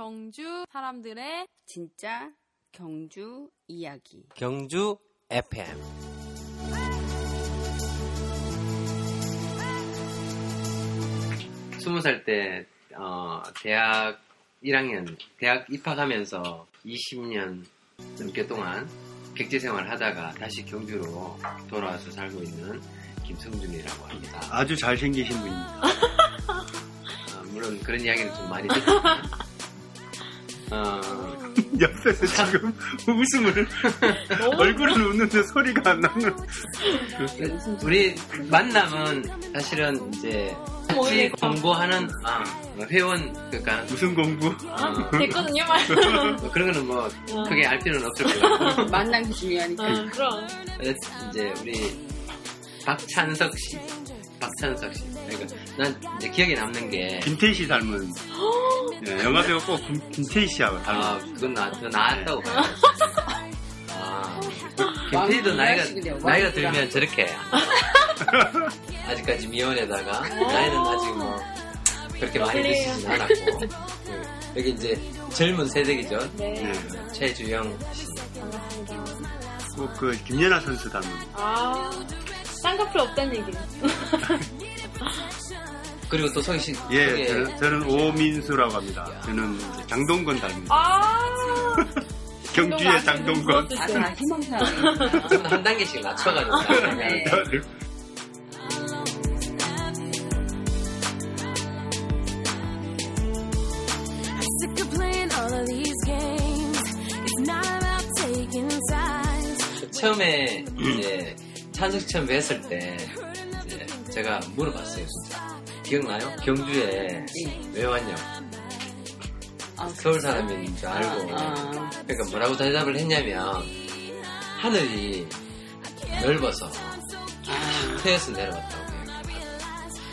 경주 사람들의 진짜 경주 이야기. 경주 FM. 스무 살 때, 어, 대학 1학년, 대학 입학하면서 20년 넘게 동안 객지 생활 하다가 다시 경주로 돌아와서 살고 있는 김성준이라고 합니다. 아주 잘생기신 분입니다. 아, 물론 그런 이야기는 좀 많이 듣지만, 어, 옆에서 지금 웃음을 얼굴은 웃는데 소리가 안 나는 우리 만남은 사실은 이제 같이 모르겠다. 공부하는 아, 회원 그러니까 무슨 공부? 아, 됐거든요, 말. 뭐 그런 거는 뭐 어. 크게 알 필요는 없을 것 같고 만난 게 중요하니까. 아, 그럼. 이제 우리 박찬석 씨 박찬석 씨 그러니까 난 이제 기억에 남는 게 김태희 씨 닮은 예, 영화 배우 꼭 김, 김태희 씨하고 닮은 아, 그건 나, 더 나았다고 봐요. 아, 김태희도 나이가, 나이가. 들면 저렇게. 아직까지 미혼에다가, 나이는 아직 뭐, 그렇게 많이. 드시진 않았고. 그, 여기 이제 젊은 세대이죠. 네. 예, 최주영 씨. 꼭그 김연아 선수 닮은 아, 쌍꺼풀 없다는 얘기. 그리고 또 소개 씨. 예, 소개- 저는, 저는 오민수라고 합니다. 저는 장동건 닮은 아, 경주의 장동건 아. 좀한 단계씩 낮춰가지고. 네. About taking sides. 처음에 이제 찬석 씨 처음 뵀을 때 이제 제가 물어봤어요 진짜 기억나요? 경주에 왜 왔냐 아, 서울 사람인 줄 알고. 아, 그러니까 뭐라고 대답을 했냐면 하늘이 넓어서 아, 태에서 내려왔다고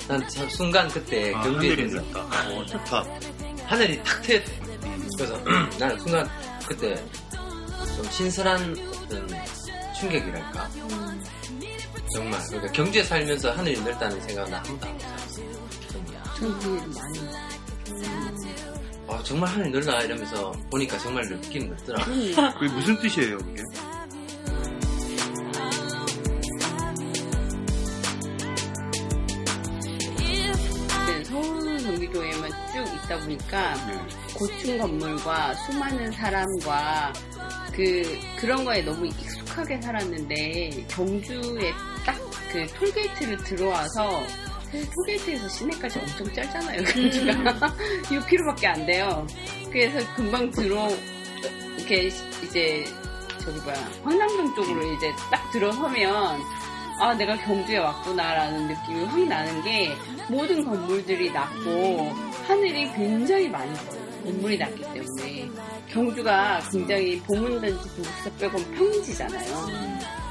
난 참 순간 그때 아, 경주에 넓다. 오, 좋다. 하늘이 탁 트였대 그래서 나는 순간 그때 좀 신선한 어떤 충격이랄까? 정말. 그러니까 경주에 살면서 하늘이 넓다는 생각은 나 한 번도 안 해봤어 그게 많이. 아, 정말 하늘이 넓다 이러면서 보니까 정말 느낌 넓더라 그게 무슨 뜻이에요, 그게? 네, 서울 경기도에만 쭉 있다 보니까 네. 고층 건물과 수많은 사람과 그 그런 거에 너무 익숙하게 살았는데 경주에 딱 그 톨게이트를 들어와서 톨게이트에서 시내까지 엄청 짧잖아요. 경주가 6km밖에 안 돼요. 그래서 금방 들어 이렇게 이제 저기 뭐야 황남동 쪽으로 이제 딱 들어서면 아 내가 경주에 왔구나라는 느낌이 확 나는 게 모든 건물들이 낮고 하늘이 굉장히 많이 보여요. 건물이 낮기 때문에 경주가 굉장히 보문단지 부국사 빼곤 평지잖아요.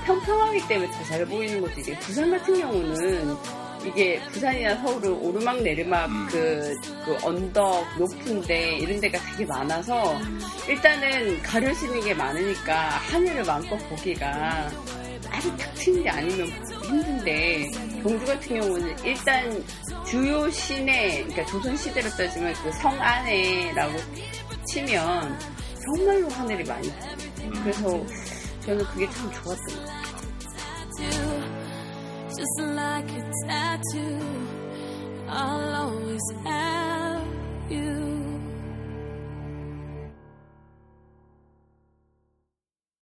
평평하기 때문에 더 잘 보이는 거지. 이제 부산 같은 경우는 이게 부산이나 서울은 오르막 내리막 음. 그, 그 언덕 높은데 이런 데가 되게 많아서 일단은 가려지는 게 많으니까 하늘을 마음껏 보기가 아주 탁 트는 게 아니면 힘든데 경주 같은 경우는 일단 주요 시내 그러니까 조선 시대로 따지면 그 성 안에라고 치면 정말로 하늘이 많이 보여요. 그래서 저는 그게 참 좋았던 것 같아요. Just like a tattoo, I'll always have